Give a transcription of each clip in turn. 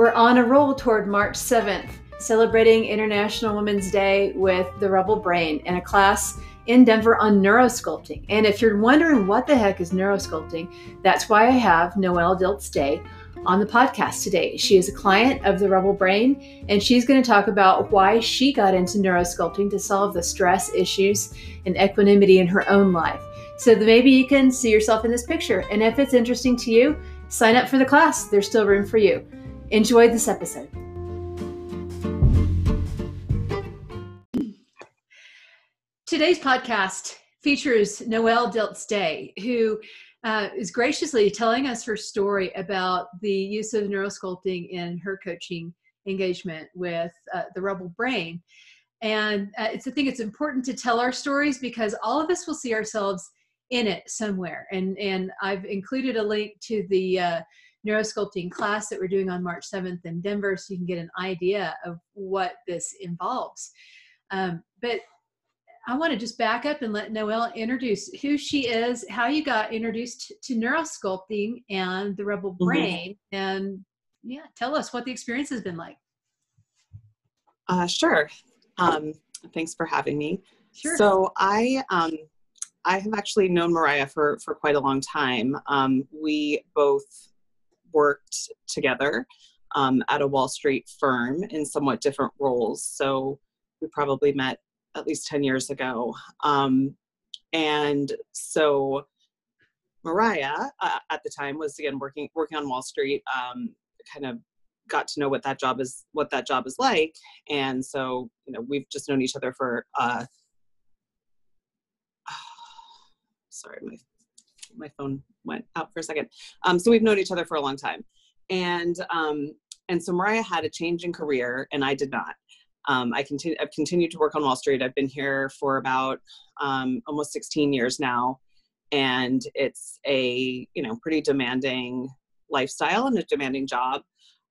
We're on a roll toward March 7th, celebrating International Women's Day with the Rebel Brain in a class in Denver on neurosculpting. And if you're wondering what the heck is neurosculpting, that's why I have Noelle Diltz Day on the podcast today. She is a client of the Rebel Brain, and she's going to talk about why she got into neurosculpting to solve the stress issues and equanimity in her own life. So that maybe you can see yourself in this picture. And if it's interesting to you, sign up for the class. There's still room for you. Enjoy this episode. Today's podcast features Noelle Dilts Day, who uh, is graciously telling us her story about the use of neurosculpting in her coaching engagement with uh, the Rebel Brain. And uh, it's, I think it's important to tell our stories because all of us will see ourselves in it somewhere. And, and I've included a link to the uh, neurosculpting class that we're doing on March 7th in Denver so you can get an idea of what this involves. Um, but I want to just back up and let Noelle introduce who she is, how you got introduced to neurosculpting and the Rebel mm-hmm. Brain, mm-hmm. and yeah, tell us what the experience has been like. Uh, sure. Um, thanks for having me. Sure. So I um, I have actually known Mariah for for quite a long time. Um, we both worked together um, at a Wall Street firm in somewhat different roles. So we probably met at least 10 years ago. Um, and so Mariah uh, at the time was again working working on Wall Street. Um, kind of got to know what that job is what that job is like, and so you know we've just known each other for. Uh, sorry, my my phone went out for a second. Um, so we've known each other for a long time, and um, and so Mariah had a change in career, and I did not. Um, I continue, I've continued to work on Wall Street. I've been here for about um, almost 16 years now, and it's a you know pretty demanding lifestyle and a demanding job.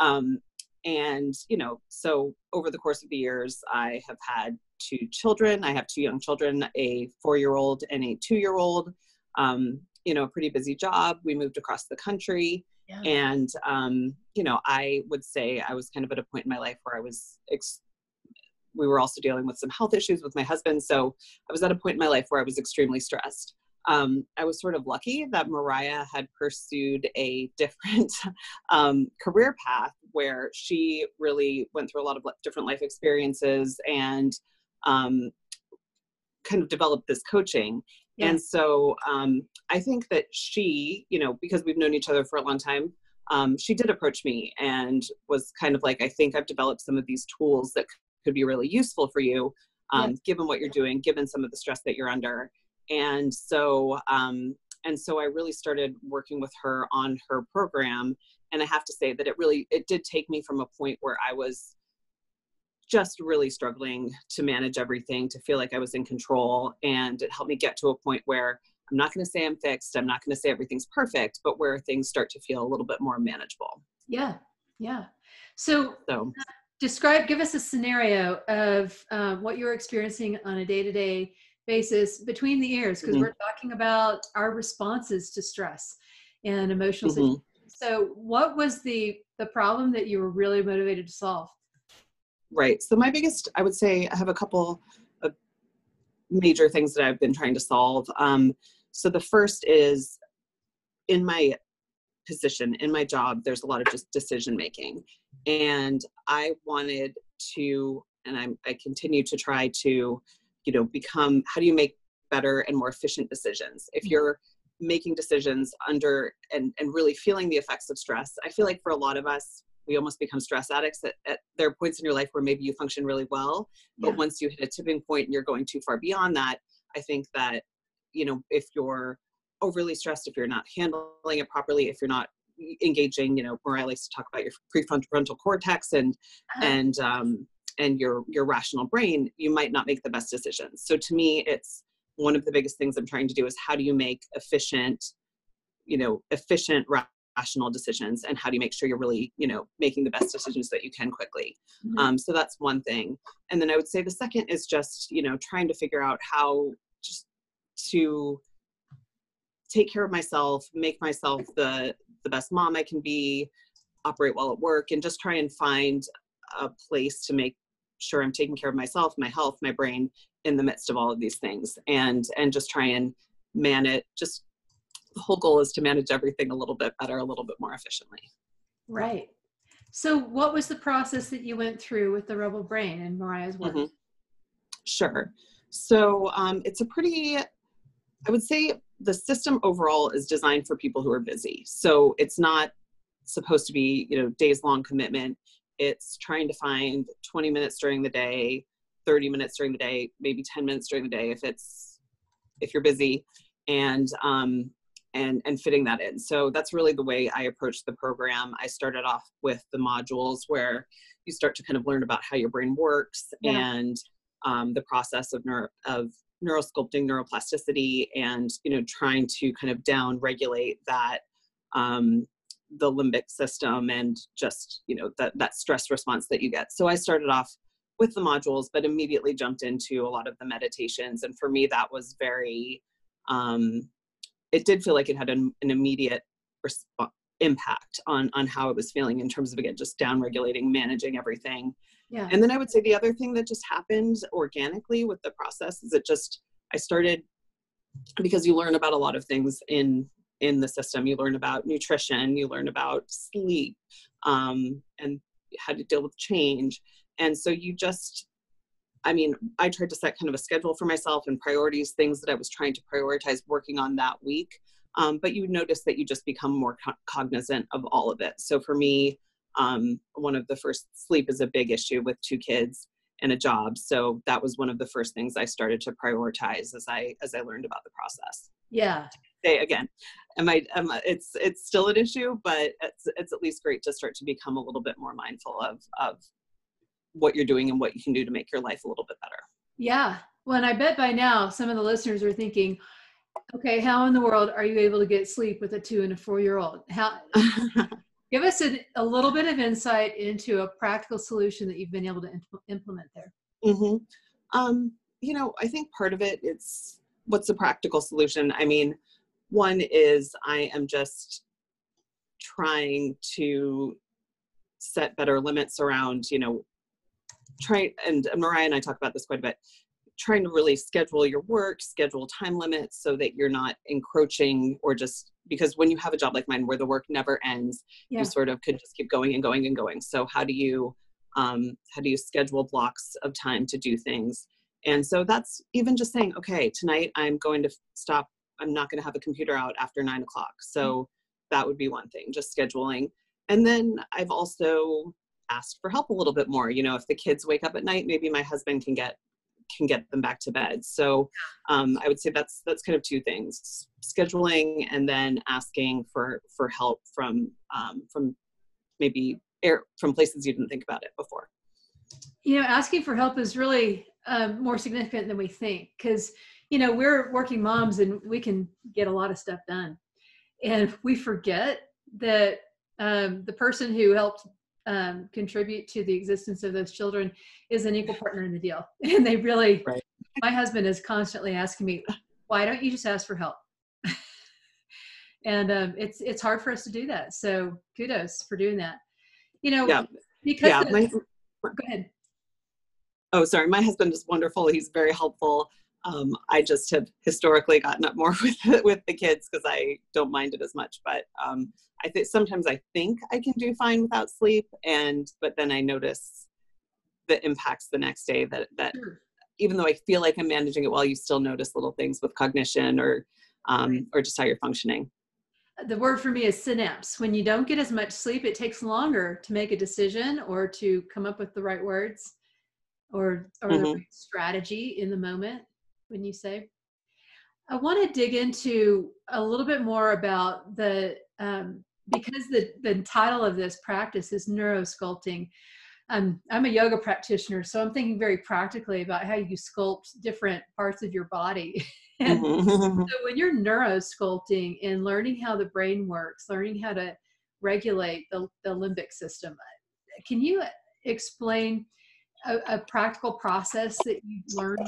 Um, and you know, so over the course of the years, I have had two children. I have two young children, a four-year-old and a two-year-old. Um, you know, a pretty busy job. We moved across the country. Yeah. And, um, you know, I would say I was kind of at a point in my life where I was ex- we were also dealing with some health issues with my husband. So I was at a point in my life where I was extremely stressed. Um, I was sort of lucky that Mariah had pursued a different um, career path where she really went through a lot of different life experiences and um, kind of developed this coaching. Yeah. And so um, I think that she, you know, because we've known each other for a long time, um, she did approach me and was kind of like, I think I've developed some of these tools that could be really useful for you um, yes. given what you're doing given some of the stress that you're under and so um, and so i really started working with her on her program and i have to say that it really it did take me from a point where i was just really struggling to manage everything to feel like i was in control and it helped me get to a point where i'm not going to say i'm fixed i'm not going to say everything's perfect but where things start to feel a little bit more manageable yeah yeah so, so describe give us a scenario of um, what you're experiencing on a day-to-day basis between the ears because mm-hmm. we're talking about our responses to stress and emotional mm-hmm. so what was the the problem that you were really motivated to solve right. So my biggest i would say i have a couple of major things that i've been trying to solve. Um, so the first is in my position in my job there's a lot of just decision making. And i wanted to and I'm, i continue to try to you know become how do you make better and more efficient decisions? If mm-hmm. you're making decisions under and and really feeling the effects of stress i feel like for a lot of us we almost become stress addicts at, at there are points in your life where maybe you function really well but yeah. once you hit a tipping point and you're going too far beyond that i think that you know if you're overly stressed if you're not handling it properly if you're not engaging you know mariah likes to talk about your prefrontal cortex and uh-huh. and um, and your your rational brain you might not make the best decisions so to me it's one of the biggest things i'm trying to do is how do you make efficient you know efficient rational decisions and how do you make sure you're really you know making the best decisions that you can quickly mm-hmm. um, so that's one thing and then i would say the second is just you know trying to figure out how just to take care of myself make myself the the best mom i can be operate well at work and just try and find a place to make sure i'm taking care of myself my health my brain in the midst of all of these things and and just try and man it just the whole goal is to manage everything a little bit better a little bit more efficiently. Right. So what was the process that you went through with the rebel brain and mariah's work? Mm-hmm. sure. So um, it's a pretty i would say the system overall is designed for people who are busy. So it's not supposed to be you know days long commitment. It's trying to find 20 minutes during the day 30 minutes during the day maybe 10 minutes during the day if it's if you're busy. And um and and fitting that in. So that's really the way i approached the program. I started off with the modules where you start to kind of learn about how your brain works yeah. and um, the process of neuro of neurosculpting neuroplasticity and you know trying to kind of down regulate that um, the limbic system and just you know that that stress response that you get. So i started off with the modules but immediately jumped into a lot of the meditations. And for me that was very um it did feel like it had an, an immediate resp- impact on on how it was feeling in terms of again just down regulating managing everything yeah and then i would say the other thing that just happened organically with the process is it just i started because you learn about a lot of things in in the system. You learn about nutrition, you learn about sleep, um, and how to deal with change. And so you just, I mean, I tried to set kind of a schedule for myself and priorities, things that I was trying to prioritize working on that week. Um, but you notice that you just become more co- cognizant of all of it. So for me, um, one of the first sleep is a big issue with two kids and a job. So that was one of the first things I started to prioritize as I as I learned about the process. Yeah. Say again, am I, am I, it's it's still an issue, but it's it's at least great to start to become a little bit more mindful of of what you're doing and what you can do to make your life a little bit better. Yeah. Well, and I bet by now some of the listeners are thinking, okay, how in the world are you able to get sleep with a two and a four year old? How give us a, a, little bit of insight into a practical solution that you've been able to implement there. Mm-hmm. Um, you know, I think part of it it's what's the practical solution? I mean, one is I am just trying to set better limits around, you know, try and Mariah and I talk about this quite a bit. Trying to really schedule your work, schedule time limits so that you're not encroaching or just because when you have a job like mine where the work never ends, yeah. you sort of could just keep going and going and going. So how do you um, how do you schedule blocks of time to do things? And so that's even just saying, okay, tonight I'm going to stop. I'm not going to have a computer out after nine o'clock. So mm-hmm. that would be one thing, just scheduling. And then I've also asked for help a little bit more. You know, if the kids wake up at night, maybe my husband can get can get them back to bed. So um, I would say that's that's kind of two things: scheduling and then asking for for help from um, from maybe air, from places you didn't think about it before. You know, asking for help is really um, more significant than we think because you know we're working moms and we can get a lot of stuff done and we forget that um, the person who helped um, contribute to the existence of those children is an equal partner in the deal. And they really right. my husband is constantly asking me why don't you just ask for help? And um, it's it's hard for us to do that. So kudos for doing that. You know yeah. because yeah, my, go ahead. Oh sorry. My husband is wonderful. He's very helpful. Um, i just have historically gotten up more with with the kids because i don't mind it as much but um, i think sometimes i think i can do fine without sleep and but then i notice the impacts the next day that that sure. even though i feel like i'm managing it well you still notice little things with cognition or um, right. or just how you're functioning the word for me is synapse. When you don't get as much sleep, it takes longer to make a decision or to come up with the right words or or mm-hmm. the strategy in the moment when you say i want to dig into a little bit more about the um, because the the title of this practice is neurosculpting um, i'm a yoga practitioner so i'm thinking very practically about how you sculpt different parts of your body and mm-hmm. so when you're neurosculpting and learning how the brain works learning how to regulate the, the limbic system can you explain a, a practical process that you've learned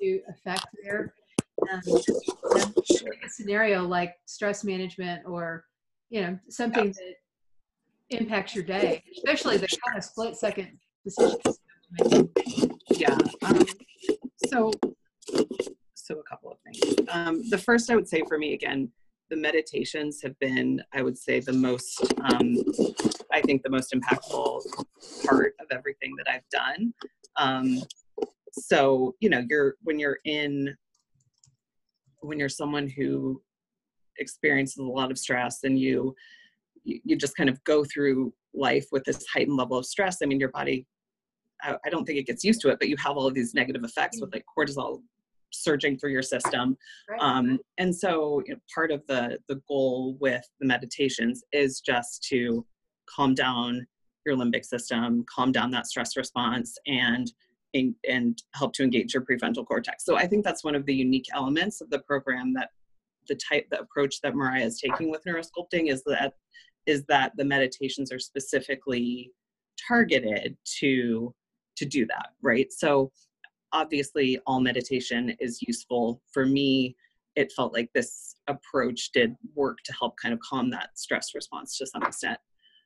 to affect there? Um, a scenario like stress management or you know something that impacts your day, especially the kind of split second decisions. Yeah. Um, so, so a couple of things. Um, the first, I would say for me again, the meditations have been, I would say, the most, um, I think, the most impactful part of everything that I've done. Um, so, you know, you're when you're in, when you're someone who experiences a lot of stress and you, you, just kind of go through life with this heightened level of stress. I mean, your body I, I don't think it gets used to it, but you have all of these negative effects with like cortisol surging through your system. Right. Um, and so you know, part of the the goal with the meditations is just to calm down your limbic system, calm down that stress response, and and, and help to engage your prefrontal cortex. So I think that's one of the unique elements of the program that the type the approach that Mariah is taking with neurosculpting is that is that the meditations are specifically targeted to to do that right? So obviously all meditation is useful. For me it felt like this approach did work to help kind of calm that stress response to some extent.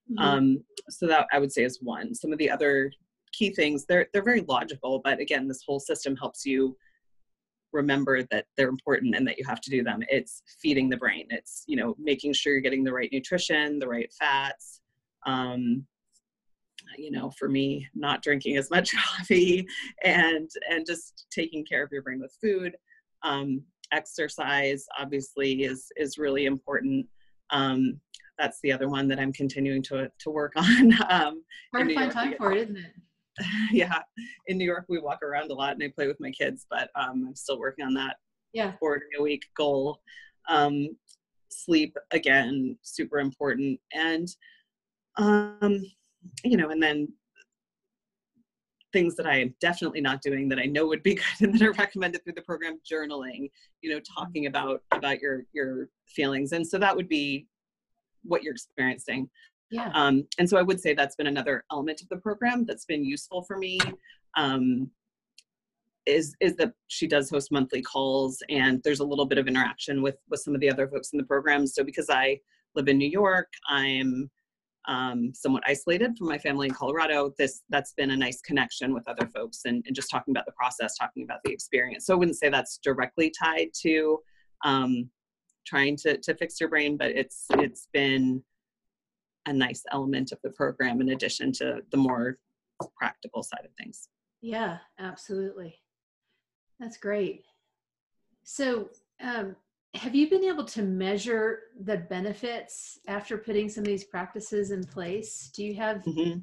Mm-hmm. um, so that i would say is one. Some of the other key things they're they're very logical but again this whole system helps you remember that they're important and that you have to do them. It's feeding the brain. It's you know making sure you're getting the right nutrition the right fats. Um, you know for me not drinking as much coffee and and just taking care of your brain with food. Um, exercise obviously is is really important. Um, that's the other one that i'm continuing to to work on um, hard to find time for it isn't it yeah in new york we walk around a lot and i play with my kids but um, i'm still working on that yeah four day a week goal um, sleep again super important and um, you know, and then things that I am definitely not doing that I know would be good and that are recommended through the program, journaling, you know, talking about about your your feelings. And so that would be what you're experiencing. Yeah. Um, and so I would say that's been another element of the program that's been useful for me. Um, is is that she does host monthly calls and there's a little bit of interaction with with some of the other folks in the program. So because I live in New York, I'm um, somewhat isolated from my family in Colorado, this that's been a nice connection with other folks and, and, just talking about the process, talking about the experience. So I wouldn't say that's directly tied to um, trying to to fix your brain, but it's it's been a nice element of the program in addition to the more practical side of things. Yeah, absolutely. That's great. So um, have you been able to measure the benefits after putting some of these practices in place? Do you have, mm-hmm.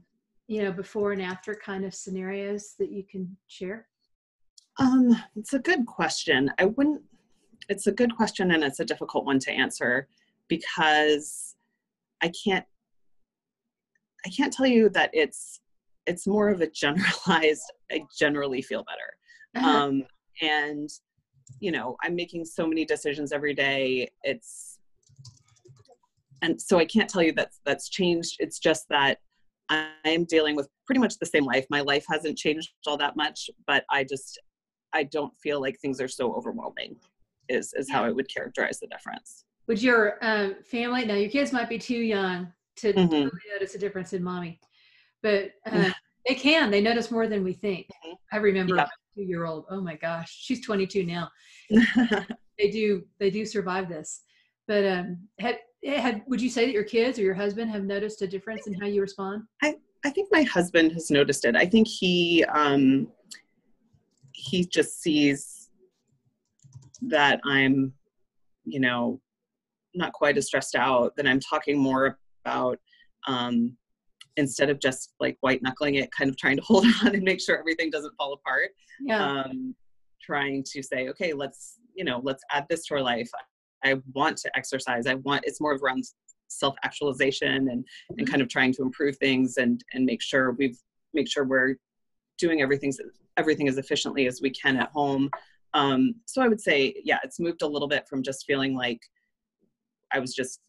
you know, before and after kind of scenarios that you can share? Um, it's a good question. I wouldn't, it's a good question and it's a difficult one to answer because I can't, I can't tell you that it's, it's more of a generalized, I generally feel better. Uh-huh. Um, and you know i'm making so many decisions every day it's and so i can't tell you that that's changed it's just that i'm dealing with pretty much the same life my life hasn't changed all that much but i just i don't feel like things are so overwhelming is is how i would characterize the difference would your um, family now your kids might be too young to mm-hmm. really notice a difference in mommy. But uh, they can they notice more than we think. Mm-hmm. i remember yeah. two year old oh my gosh she's 22 now. They do they do survive this. But um had had would you say that your kids or your husband have noticed a difference in how you respond? I i think my husband has noticed it. I think he um he just sees that i'm you know not quite as stressed out that i'm talking more about um instead of just like white knuckling it, kind of trying to hold on and make sure everything doesn't fall apart. Yeah. Um, trying to say, okay, let's, you know, let's add this to our life. I want to exercise. I want, it's more around self-actualization and, and kind of trying to improve things and, and make sure we've, make sure we're doing everything, everything as efficiently as we can at home. Um, so I would say, yeah, it's moved a little bit from just feeling like I was just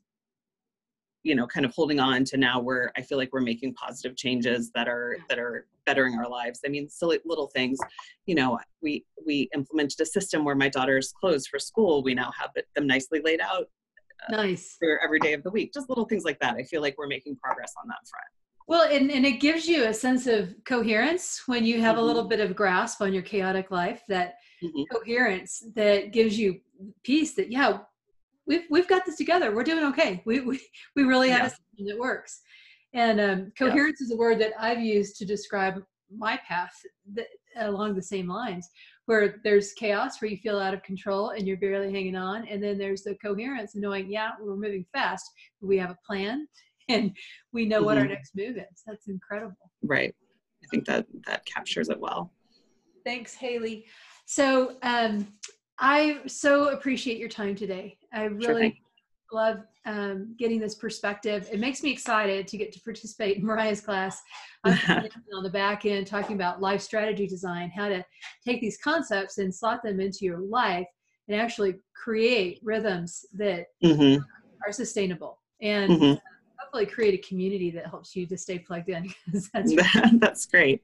you know kind of holding on to now where i feel like we're making positive changes that are that are bettering our lives i mean silly little things you know we we implemented a system where my daughter's clothes for school we now have it, them nicely laid out nice for every day of the week. Just little things like that. I feel like we're making progress on that front. Well, and, and it gives you a sense of coherence when you have mm-hmm. a little bit of grasp on your chaotic life, that mm-hmm. coherence that gives you peace that, yeah, we've, we've got this together. We're doing okay. We, we, we really have yeah. a system that works. And um, coherence yeah. is a word that I've used to describe my path that, along the same lines, where there's chaos where you feel out of control and you're barely hanging on. And then there's the coherence of knowing, yeah, we're moving fast, we have a plan and we know mm-hmm. what our mm-hmm. next move is. That's incredible. Right. I think that that captures it well. Thanks, Haley. So um, I so appreciate your time today. I really sure love um, getting this perspective. It makes me excited to get to participate in Mariah's class. I'm on the back end talking about life strategy design, how to take these concepts and slot them into your life and actually create rhythms that mm-hmm. are sustainable and mm-hmm. hopefully create a community that helps you to stay plugged in. that's, that's great.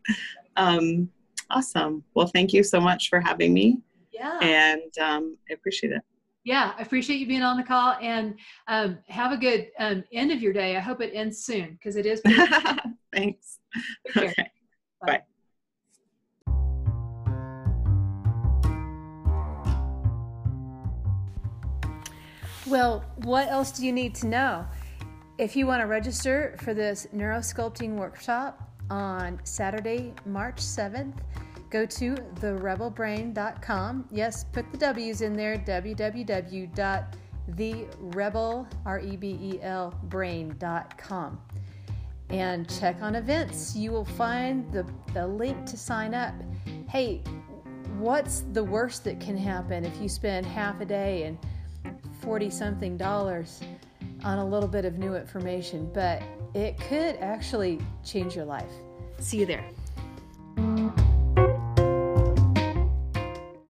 Um, awesome. Well, thank you so much for having me. Yeah. And um, I appreciate it yeah, I appreciate you being on the call and um, have a good um, end of your day. I hope it ends soon because it is. Thanks. Okay. Bye. Bye. Well, what else do you need to know? If you want to register for this neurosculpting workshop on Saturday, March 7th, go to therebelbrain.com. Yes, put the W's in there www.therebel, And check on events. You will find the, the link to sign up. Hey, what's the worst that can happen if you spend half a day and 40 something dollars on a little bit of new information? But it could actually change your life. See you there.